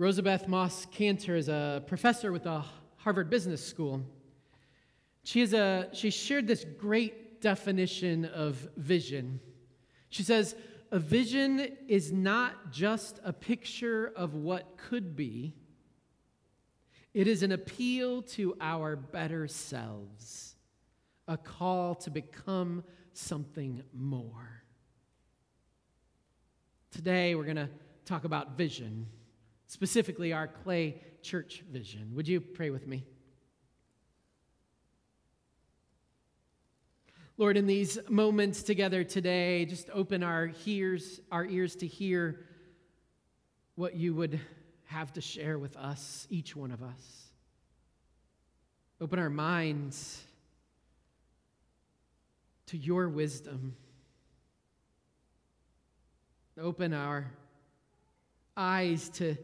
Rosabeth Moss Kanter is a professor with the Harvard Business School. She, has a, she shared this great definition of vision. She says, A vision is not just a picture of what could be, it is an appeal to our better selves, a call to become something more. Today, we're going to talk about vision, specifically our clay church vision. Would you pray with me? Lord, in these moments together today, just open our ears, our ears to hear what you would have to share with us, each one of us. Open our minds to your wisdom. Open our eyes to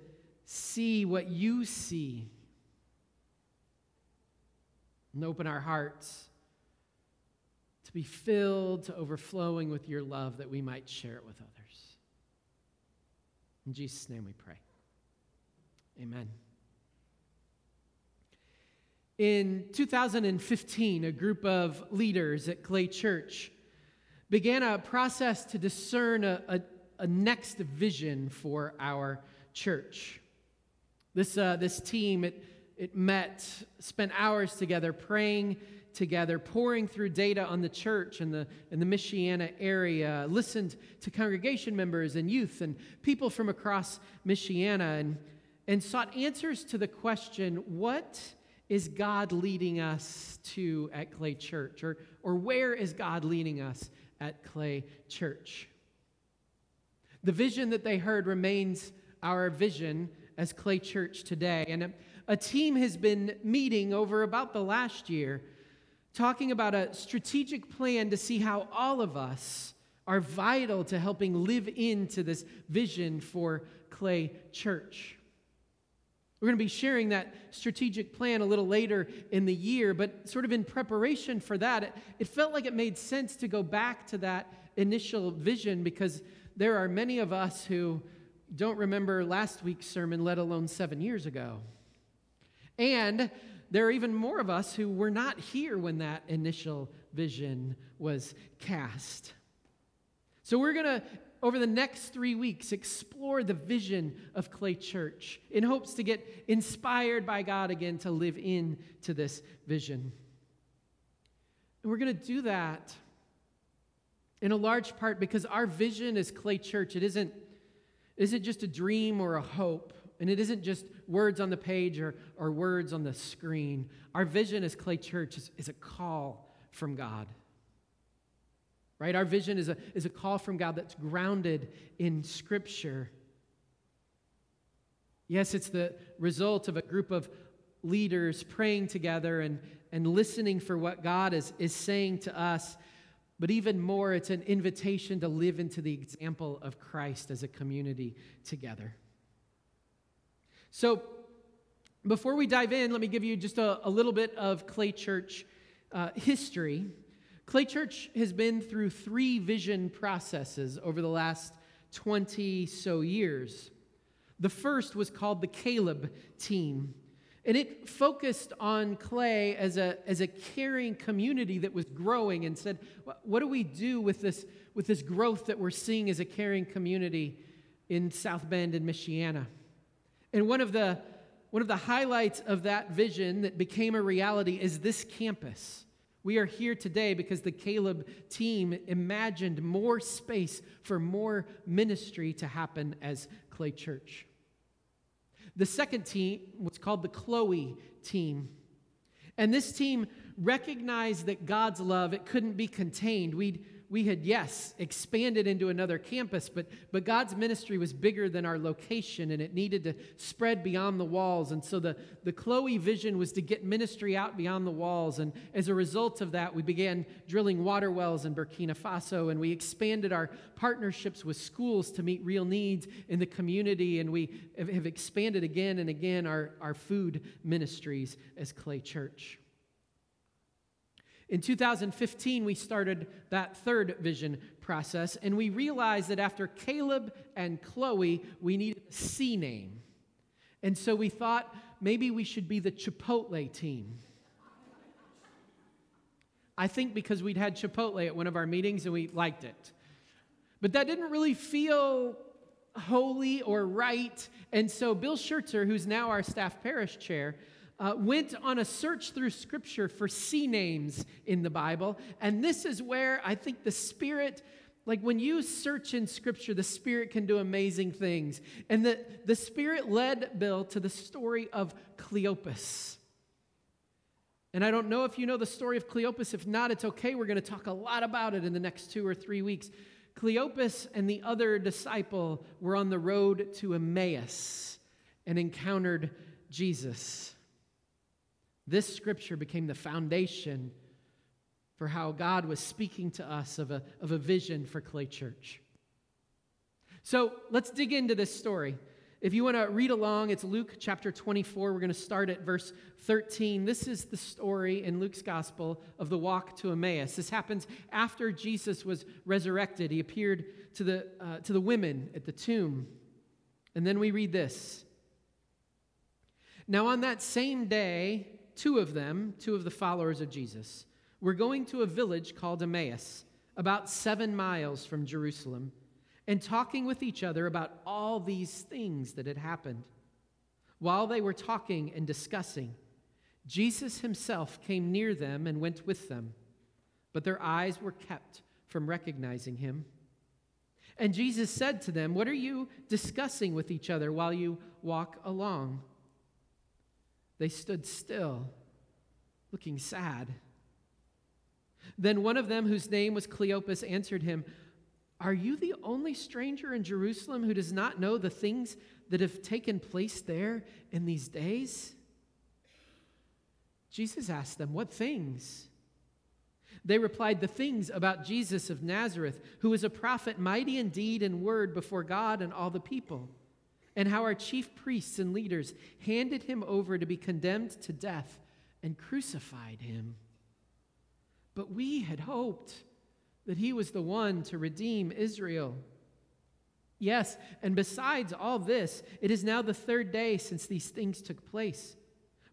see what you see. And open our hearts to be filled to overflowing with your love that we might share it with others. In Jesus' name we pray. Amen. In 2015, a group of leaders at Clay Church began a process to discern a, a, a next vision for our church. This, uh, this team, it, it met, spent hours together praying together, poring through data on the church and the, in the Michiana area, listened to congregation members and youth and people from across Michiana, and, and sought answers to the question what is God leading us to at Clay Church? Or, or where is God leading us at Clay Church? The vision that they heard remains our vision as Clay Church today. And a, a team has been meeting over about the last year talking about a strategic plan to see how all of us are vital to helping live into this vision for Clay Church. We're going to be sharing that strategic plan a little later in the year, but sort of in preparation for that, it, it, felt like it made sense to go back to that initial vision because there are many of us who don't remember last week's sermon, let alone seven years ago. And there are even more of us who were not here when that initial vision was cast. So we're going to, over the next three weeks, explore the vision of Clay Church in hopes to get inspired by God again to live into this vision. And we're going to do that in a large part because our vision as Clay Church, it isn't, isn't just a dream or a hope. And it isn't just words on the page or, or words on the screen. Our vision as Clay Church is, is a call from God. Right? Our vision is a, is a call from God that's grounded in Scripture. Yes, it's the result of a group of leaders praying together and, and listening for what God is, is saying to us. But even more, it's an invitation to live into the example of Christ as a community together. So, before we dive in, let me give you just a, a little bit of Clay Church uh, history. Clay Church has been through three vision processes over the last 20 so years. The first was called the Caleb team, and it focused on Clay as a, as a caring community that was growing and said, What do we do with this, with this growth that we're seeing as a caring community in South Bend and Michiana? And one of the one of the highlights of that vision that became a reality is this campus. We are here today because the Caleb team imagined more space for more ministry to happen as Clay Church. The second team was called the Chloe team. And this team recognized that God's love, it couldn't be contained. We'd we had, yes, expanded into another campus, but, but God's ministry was bigger than our location and it needed to spread beyond the walls. And so the, the Chloe vision was to get ministry out beyond the walls. And as a result of that, we began drilling water wells in Burkina Faso and we expanded our partnerships with schools to meet real needs in the community. And we have expanded again and again our, our food ministries as Clay Church. In 2015, we started that third vision process, and we realized that after Caleb and Chloe, we needed a C name. And so we thought maybe we should be the Chipotle team. I think because we'd had Chipotle at one of our meetings and we liked it. But that didn't really feel holy or right. And so Bill Schertzer, who's now our staff parish chair, uh, went on a search through scripture for C names in the Bible. And this is where I think the Spirit, like when you search in scripture, the Spirit can do amazing things. And the, the Spirit led Bill to the story of Cleopas. And I don't know if you know the story of Cleopas. If not, it's okay. We're going to talk a lot about it in the next two or three weeks. Cleopas and the other disciple were on the road to Emmaus and encountered Jesus. This scripture became the foundation for how God was speaking to us of a, of a vision for Clay Church. So let's dig into this story. If you want to read along, it's Luke chapter 24. We're going to start at verse 13. This is the story in Luke's gospel of the walk to Emmaus. This happens after Jesus was resurrected. He appeared to the, uh, to the women at the tomb. And then we read this. Now, on that same day, two of them, two of the followers of Jesus, were going to a village called Emmaus, about seven miles from Jerusalem, and talking with each other about all these things that had happened. While they were talking and discussing, Jesus himself came near them and went with them, but their eyes were kept from recognizing him. And Jesus said to them, What are you discussing with each other while you walk along? They stood still, looking sad. Then one of them, whose name was Cleopas, answered him, Are you the only stranger in Jerusalem who does not know the things that have taken place there in these days? Jesus asked them, What things? They replied, The things about Jesus of Nazareth, who was a prophet, mighty in deed and word before God and all the people and how our chief priests and leaders handed him over to be condemned to death and crucified him. But we had hoped that he was the one to redeem Israel. Yes, and besides all this, it is now the third day since these things took place.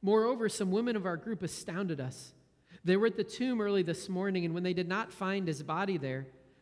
Moreover, some women of our group astounded us. They were at the tomb early this morning, and when they did not find his body there,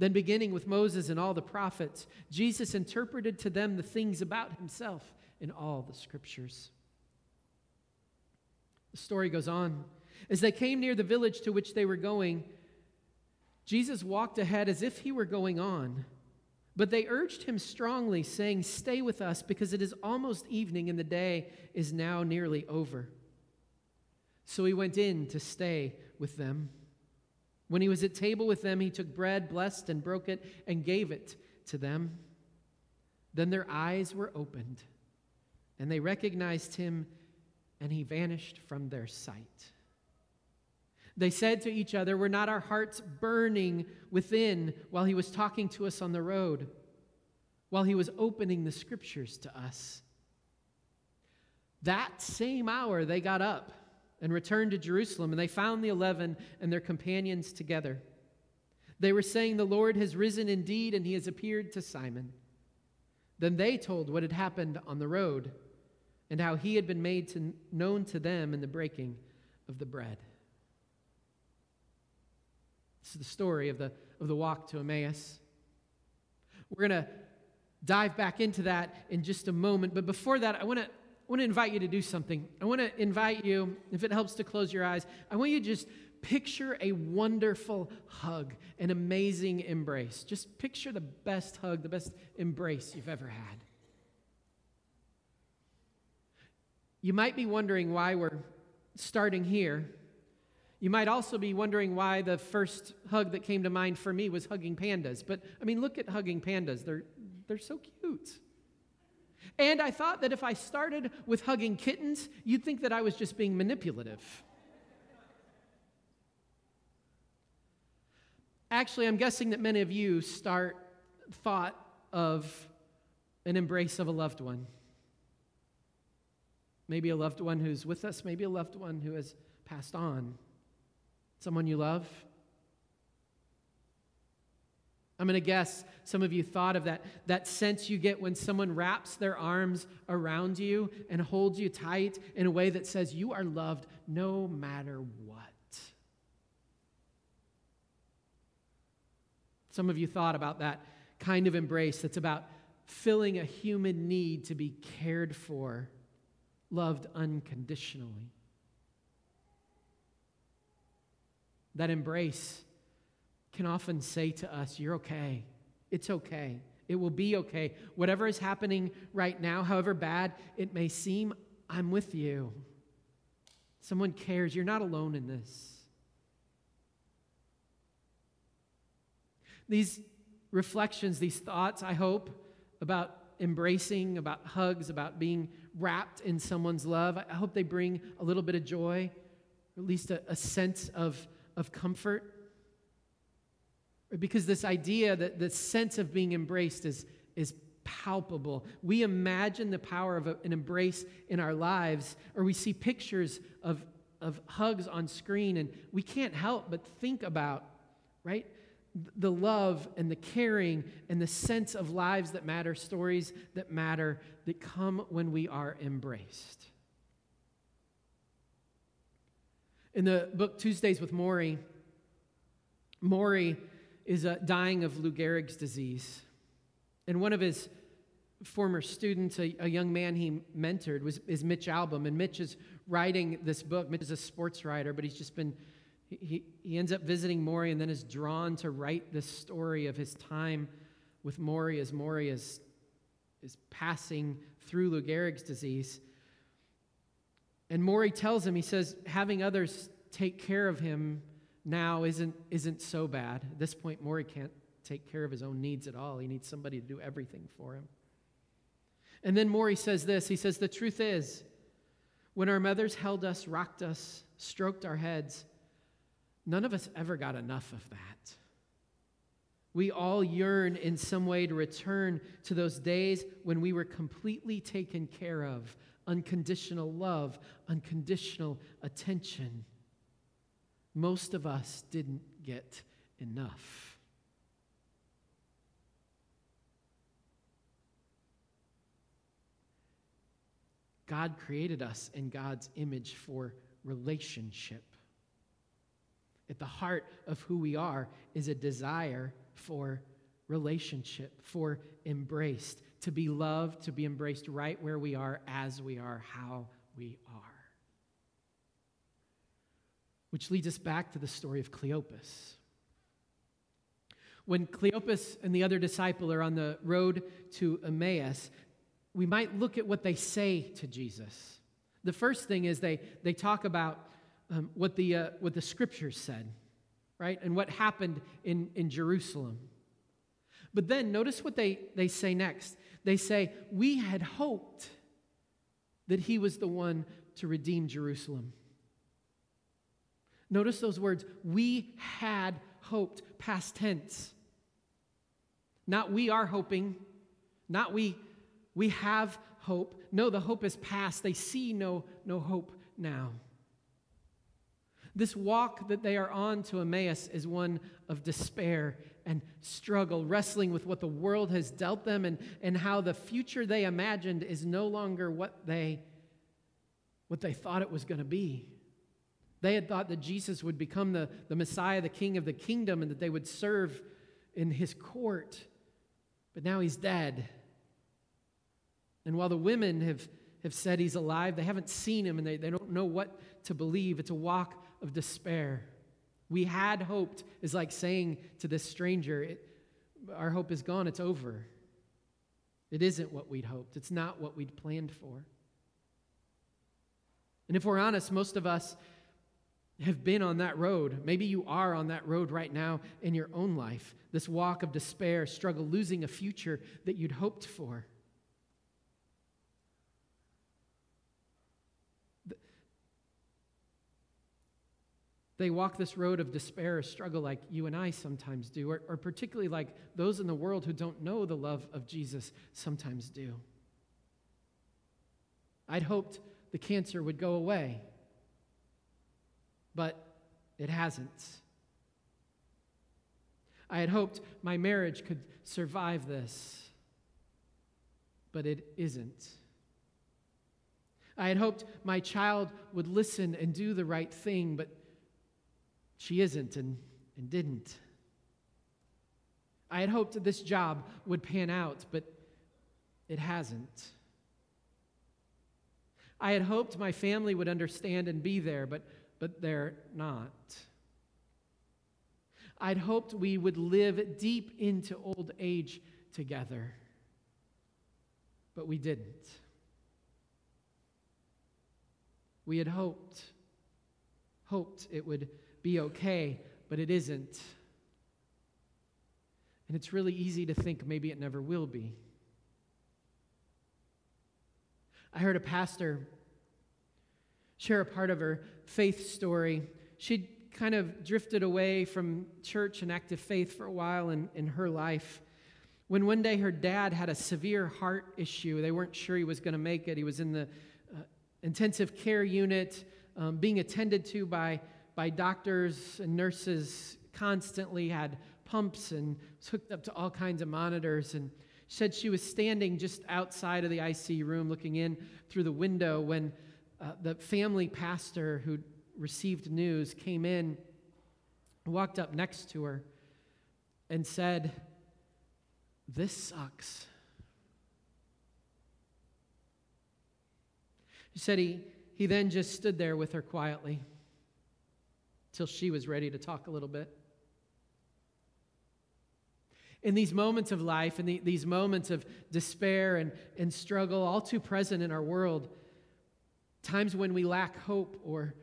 Then, beginning with Moses and all the prophets, Jesus interpreted to them the things about himself in all the scriptures. The story goes on. As they came near the village to which they were going, Jesus walked ahead as if he were going on. But they urged him strongly, saying, Stay with us, because it is almost evening and the day is now nearly over. So he went in to stay with them. When he was at table with them, he took bread, blessed and broke it, and gave it to them. Then their eyes were opened, and they recognized him, and he vanished from their sight. They said to each other, Were not our hearts burning within while he was talking to us on the road, while he was opening the scriptures to us? That same hour, they got up and returned to Jerusalem, and they found the eleven and their companions together. They were saying, The Lord has risen indeed, and he has appeared to Simon. Then they told what had happened on the road and how he had been made to, known to them in the breaking of the bread. This is the story of the, of the walk to Emmaus. We're going to dive back into that in just a moment, but before that, I want to want to invite you to do something. I want to invite you, if it helps to close your eyes, I want you to just picture a wonderful hug, an amazing embrace. Just picture the best hug, the best embrace you've ever had. You might be wondering why we're starting here. You might also be wondering why the first hug that came to mind for me was hugging pandas. But I mean, look at hugging pandas. They're, they're so cute. And I thought that if I started with hugging kittens, you'd think that I was just being manipulative. Actually, I'm guessing that many of you start thought of an embrace of a loved one. Maybe a loved one who's with us, maybe a loved one who has passed on. Someone you love. I'm going to guess some of you thought of that, that sense you get when someone wraps their arms around you and holds you tight in a way that says you are loved no matter what. Some of you thought about that kind of embrace that's about filling a human need to be cared for, loved unconditionally. That embrace can often say to us, You're okay. It's okay. It will be okay. Whatever is happening right now, however bad it may seem, I'm with you. Someone cares. You're not alone in this. These reflections, these thoughts, I hope, about embracing, about hugs, about being wrapped in someone's love, I hope they bring a little bit of joy, or at least a, a sense of, of comfort. Because this idea that the sense of being embraced is, is palpable. We imagine the power of a, an embrace in our lives, or we see pictures of, of hugs on screen, and we can't help but think about, right? the love and the caring and the sense of lives that matter, stories that matter, that come when we are embraced. In the book Tuesdays with Morrie, Morrie is uh, dying of Lou Gehrig's disease. And one of his former students, a, a, young man he mentored, was, is Mitch Albom. And Mitch is writing this book. Mitch is a sports writer, but he's just been he, he ends up visiting Morrie and then is drawn to write this story of his time with Morrie as Morrie is, is passing through Lou Gehrig's disease. And Morrie tells him, he says, having others take care of him now isn't, isn't so bad. At this point, Morrie can't take care of his own needs at all. He needs somebody to do everything for him. And then Morrie says this He says, The truth is, when our mothers held us, rocked us, stroked our heads, None of us ever got enough of that. We all yearn in some way to return to those days when we were completely taken care of unconditional love, unconditional attention. Most of us didn't get enough. God created us in God's image for relationship. At the heart of who we are is a desire for relationship, for embraced, to be loved, to be embraced right where we are, as we are, how we are. Which leads us back to the story of Cleopas. When Cleopas and the other disciple are on the road to Emmaus, we might look at what they say to Jesus. The first thing is they, they talk about um, what, the, uh, what the scriptures said, right? And what happened in, in Jerusalem. But then notice what they, they say next. They say, We had hoped that he was the one to redeem Jerusalem. Notice those words. We had hoped, past tense. Not we are hoping, not we, we have hope. No, the hope is past. They see no, no hope now. This walk that they are on to Emmaus is one of despair and struggle, wrestling with what the world has dealt them and, and how the future they imagined is no longer what they, what they thought it was going to be. They had thought that Jesus would become the, the Messiah, the King of the kingdom, and that they would serve in his court. But now he's dead. And while the women have, have said he's alive, they haven't seen him and they, they don't know what to believe. It's a walk of despair. We had hoped is like saying to this stranger, it, Our hope is gone, it's over. It isn't what we'd hoped, it's not what we'd planned for. And if we're honest, most of us have been on that road. Maybe you are on that road right now in your own life. This walk of despair, struggle, losing a future that you'd hoped for. They walk this road of despair or struggle like you and I sometimes do, or, or particularly like those in the world who don't know the love of Jesus sometimes do. I'd hoped the cancer would go away but it hasn't. I had hoped my marriage could survive this, but it isn't. I had hoped my child would listen and do the right thing, but she isn't and, and didn't. I had hoped this job would pan out, but it hasn't. I had hoped my family would understand and be there, but, but they're not. I'd hoped we would live deep into old age together, but we didn't. We had hoped, hoped it would be okay, but it isn't. And it's really easy to think maybe it never will be. I heard a pastor share a part of her faith story. She'd kind of drifted away from church and active faith for a while in, in her life. When one day her dad had a severe heart issue, they weren't sure he was going to make it. He was in the uh, intensive care unit, um, being attended to by by doctors and nurses constantly, had pumps and was hooked up to all kinds of monitors. And said she was standing just outside of the IC room looking in through the window when uh, the family pastor who received news came in, walked up next to her, and said, This sucks. She said he, he then just stood there with her quietly till she was ready to talk a little bit. In these moments of life, in the, these moments of despair and, and struggle, all too present in our world, times when we lack hope or,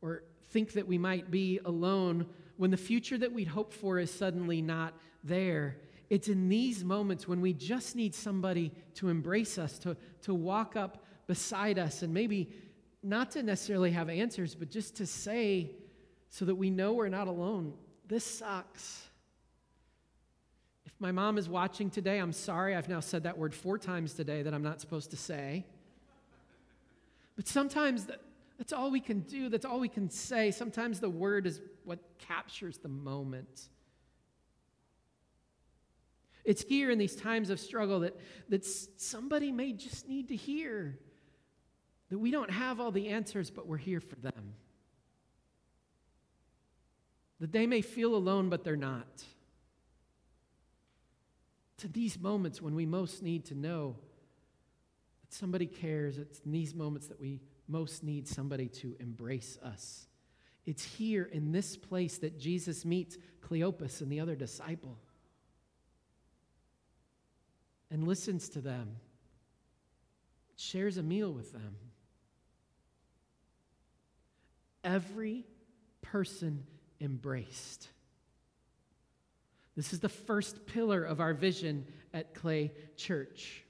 or think that we might be alone, when the future that we'd hoped for is suddenly not there, it's in these moments when we just need somebody to embrace us, to, to walk up beside us, and maybe not to necessarily have answers, but just to say, so that we know we're not alone. This sucks. If my mom is watching today, I'm sorry. I've now said that word four times today that I'm not supposed to say. But sometimes that, that's all we can do, that's all we can say. Sometimes the word is what captures the moment. It's here in these times of struggle that, that somebody may just need to hear that we don't have all the answers, but we're here for them that they may feel alone, but they're not. To these moments when we most need to know somebody cares, it's in these moments that we most need somebody to embrace us. It's here in this place that Jesus meets Cleopas and the other disciple and listens to them, shares a meal with them. Every person embraced. This is the first pillar of our vision at Clay Church.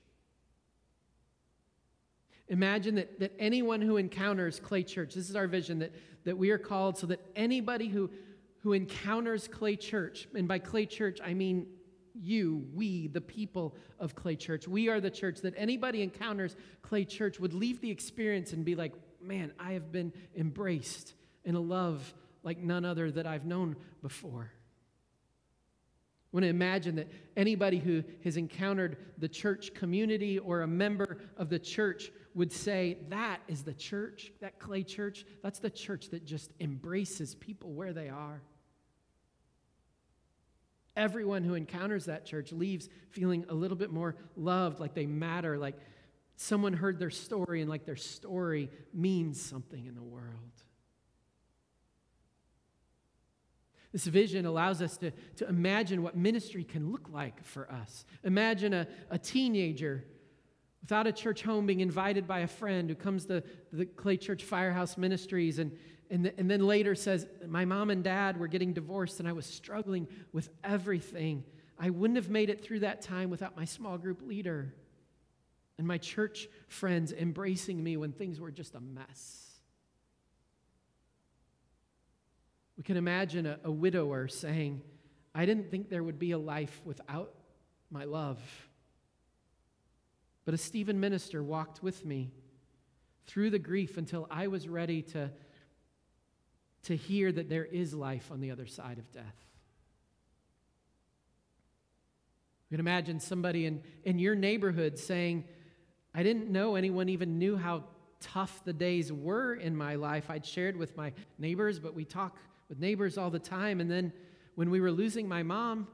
Imagine that, that anyone who encounters Clay Church, this is our vision, that, that we are called so that anybody who, who encounters Clay Church, and by Clay Church, I mean you, we, the people of Clay Church, we are the church, that anybody encounters Clay Church would leave the experience and be like, man, I have been embraced in a love like none other that I've known before. I want to imagine that anybody who has encountered the church community or a member of the church would say, That is the church, that clay church. That's the church that just embraces people where they are. Everyone who encounters that church leaves feeling a little bit more loved, like they matter, like someone heard their story and like their story means something in the world. This vision allows us to, to imagine what ministry can look like for us. Imagine a, a teenager without a church home being invited by a friend who comes to the Clay Church Firehouse Ministries and, and, the, and then later says, My mom and dad were getting divorced and I was struggling with everything. I wouldn't have made it through that time without my small group leader and my church friends embracing me when things were just a mess. We can imagine a, a widower saying, I didn't think there would be a life without my love. But a Stephen minister walked with me through the grief until I was ready to, to hear that there is life on the other side of death. You can imagine somebody in, in your neighborhood saying, I didn't know anyone even knew how tough the days were in my life. I'd shared with my neighbors, but we talk with neighbors all the time. And then when we were losing my mom,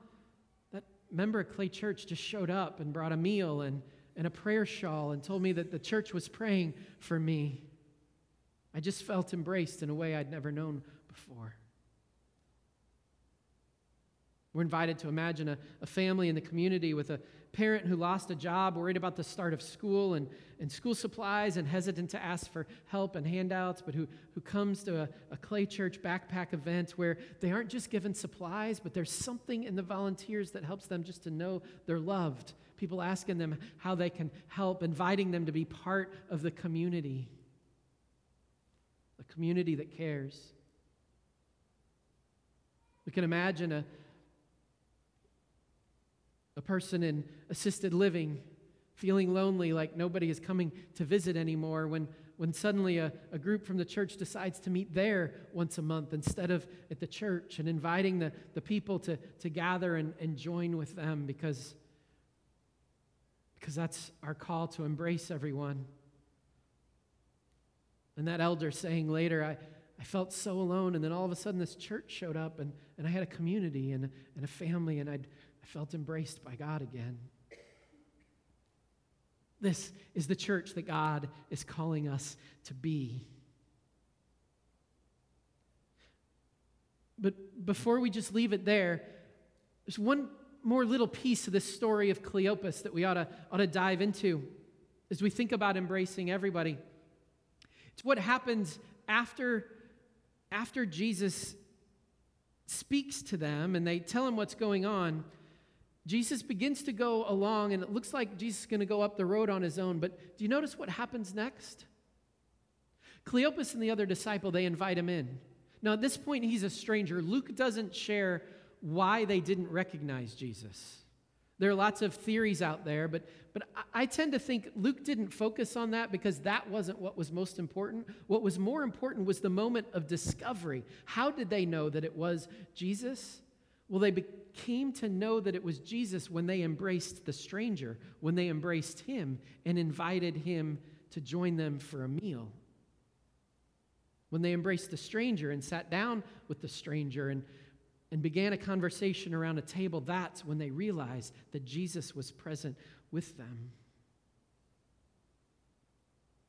that member of Clay Church just showed up and brought a meal and, and a prayer shawl and told me that the church was praying for me. I just felt embraced in a way I'd never known before. We're invited to imagine a, a family in the community with a parent who lost a job, worried about the start of school and, and school supplies, and hesitant to ask for help and handouts, but who, who comes to a, a Clay Church backpack event where they aren't just given supplies, but there's something in the volunteers that helps them just to know they're loved. People asking them how they can help, inviting them to be part of the community, a community that cares. We can imagine a a person in assisted living feeling lonely, like nobody is coming to visit anymore, when, when suddenly a, a group from the church decides to meet there once a month instead of at the church and inviting the, the people to, to gather and, and join with them because, because that's our call to embrace everyone. And that elder saying later, I, I felt so alone, and then all of a sudden this church showed up, and, and I had a community and, and a family, and I'd, felt embraced by God again. This is the church that God is calling us to be. But before we just leave it there, there's one more little piece of this story of Cleopas that we ought to, ought to dive into as we think about embracing everybody. It's what happens after, after Jesus speaks to them and they tell him what's going on. Jesus begins to go along, and it looks like Jesus is going to go up the road on his own. But do you notice what happens next? Cleopas and the other disciple, they invite him in. Now, at this point, he's a stranger. Luke doesn't share why they didn't recognize Jesus. There are lots of theories out there, but, but I tend to think Luke didn't focus on that because that wasn't what was most important. What was more important was the moment of discovery. How did they know that it was Jesus? Well, they came to know that it was Jesus when they embraced the stranger, when they embraced him and invited him to join them for a meal. When they embraced the stranger and sat down with the stranger and, and began a conversation around a table, that's when they realized that Jesus was present with them.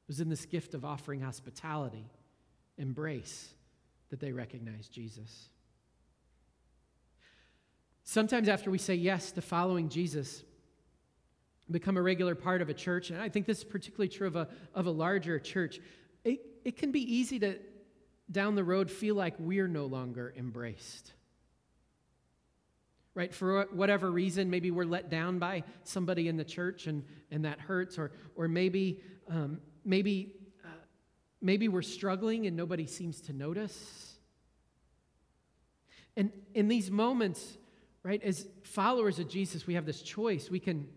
It was in this gift of offering hospitality, embrace, that they recognized Jesus. Sometimes, after we say yes to following Jesus, become a regular part of a church, and I think this is particularly true of a, of a larger church, it, it can be easy to, down the road, feel like we're no longer embraced. Right? For whatever reason, maybe we're let down by somebody in the church and, and that hurts, or, or maybe, um, maybe, uh, maybe we're struggling and nobody seems to notice. And in these moments, right? As followers of Jesus, we have this choice. We can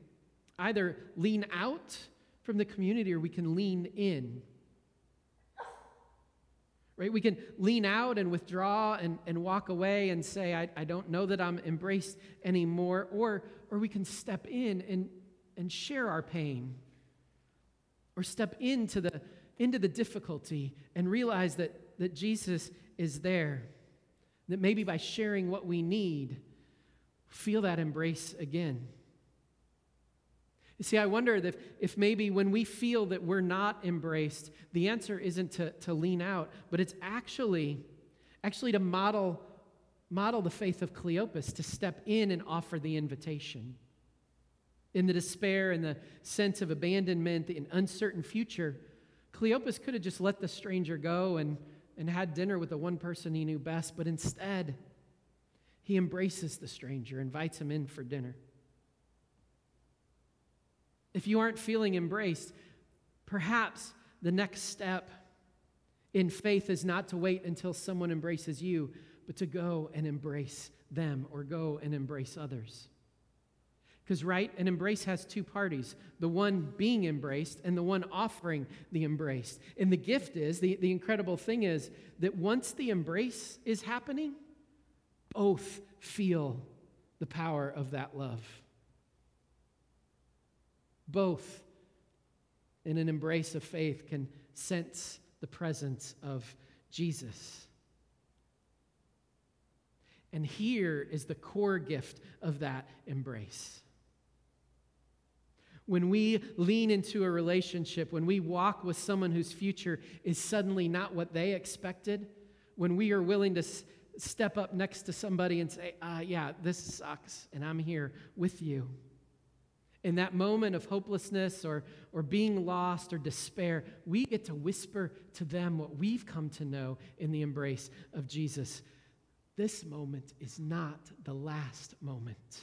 either lean out from the community or we can lean in. Right? We can lean out and withdraw and, and walk away and say, I, I don't know that I'm embraced anymore. Or, or we can step in and, and share our pain. Or step into the, into the difficulty and realize that, that Jesus is there. That maybe by sharing what we need, feel that embrace again. You see, I wonder if, if maybe when we feel that we're not embraced, the answer isn't to, to lean out, but it's actually, actually to model, model the faith of Cleopas, to step in and offer the invitation. In the despair and the sense of abandonment, and uncertain future, Cleopas could have just let the stranger go and, and had dinner with the one person he knew best, but instead, he embraces the stranger, invites him in for dinner. If you aren't feeling embraced, perhaps the next step in faith is not to wait until someone embraces you, but to go and embrace them or go and embrace others. Because, right, an embrace has two parties the one being embraced and the one offering the embrace. And the gift is the, the incredible thing is that once the embrace is happening, both feel the power of that love. Both, in an embrace of faith, can sense the presence of Jesus. And here is the core gift of that embrace. When we lean into a relationship, when we walk with someone whose future is suddenly not what they expected, when we are willing to s- step up next to somebody and say, uh, Yeah, this sucks, and I'm here with you. In that moment of hopelessness or, or being lost or despair, we get to whisper to them what we've come to know in the embrace of Jesus. This moment is not the last moment.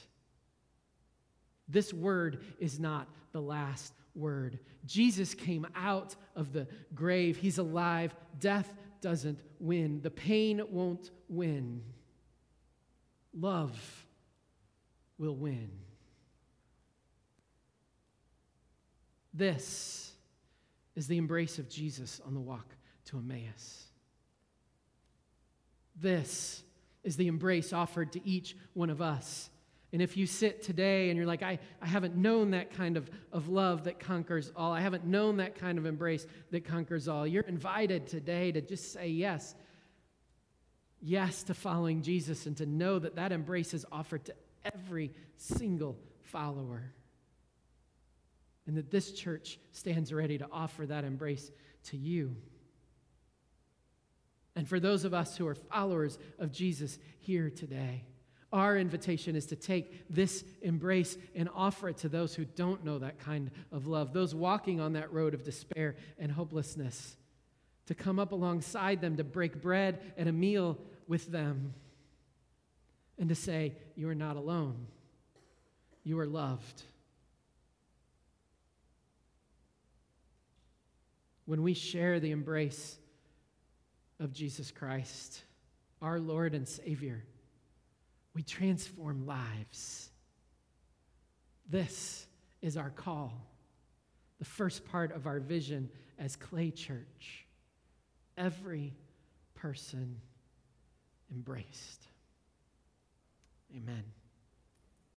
This word is not the last word. Jesus came out of the grave. He's alive. Death doesn't win, the pain won't win. Love will win. This is the embrace of Jesus on the walk to Emmaus. This is the embrace offered to each one of us. And if you sit today and you're like, I, I haven't known that kind of, of love that conquers all, I haven't known that kind of embrace that conquers all, you're invited today to just say yes. Yes to following Jesus and to know that that embrace is offered to every single follower. And that this church stands ready to offer that embrace to you. And for those of us who are followers of Jesus here today, our invitation is to take this embrace and offer it to those who don't know that kind of love, those walking on that road of despair and hopelessness, to come up alongside them, to break bread and a meal with them, and to say, You are not alone. You are loved. When we share the embrace of Jesus Christ, our Lord and Savior, we transform lives. This is our call, the first part of our vision as Clay Church. Every person embraced. Amen.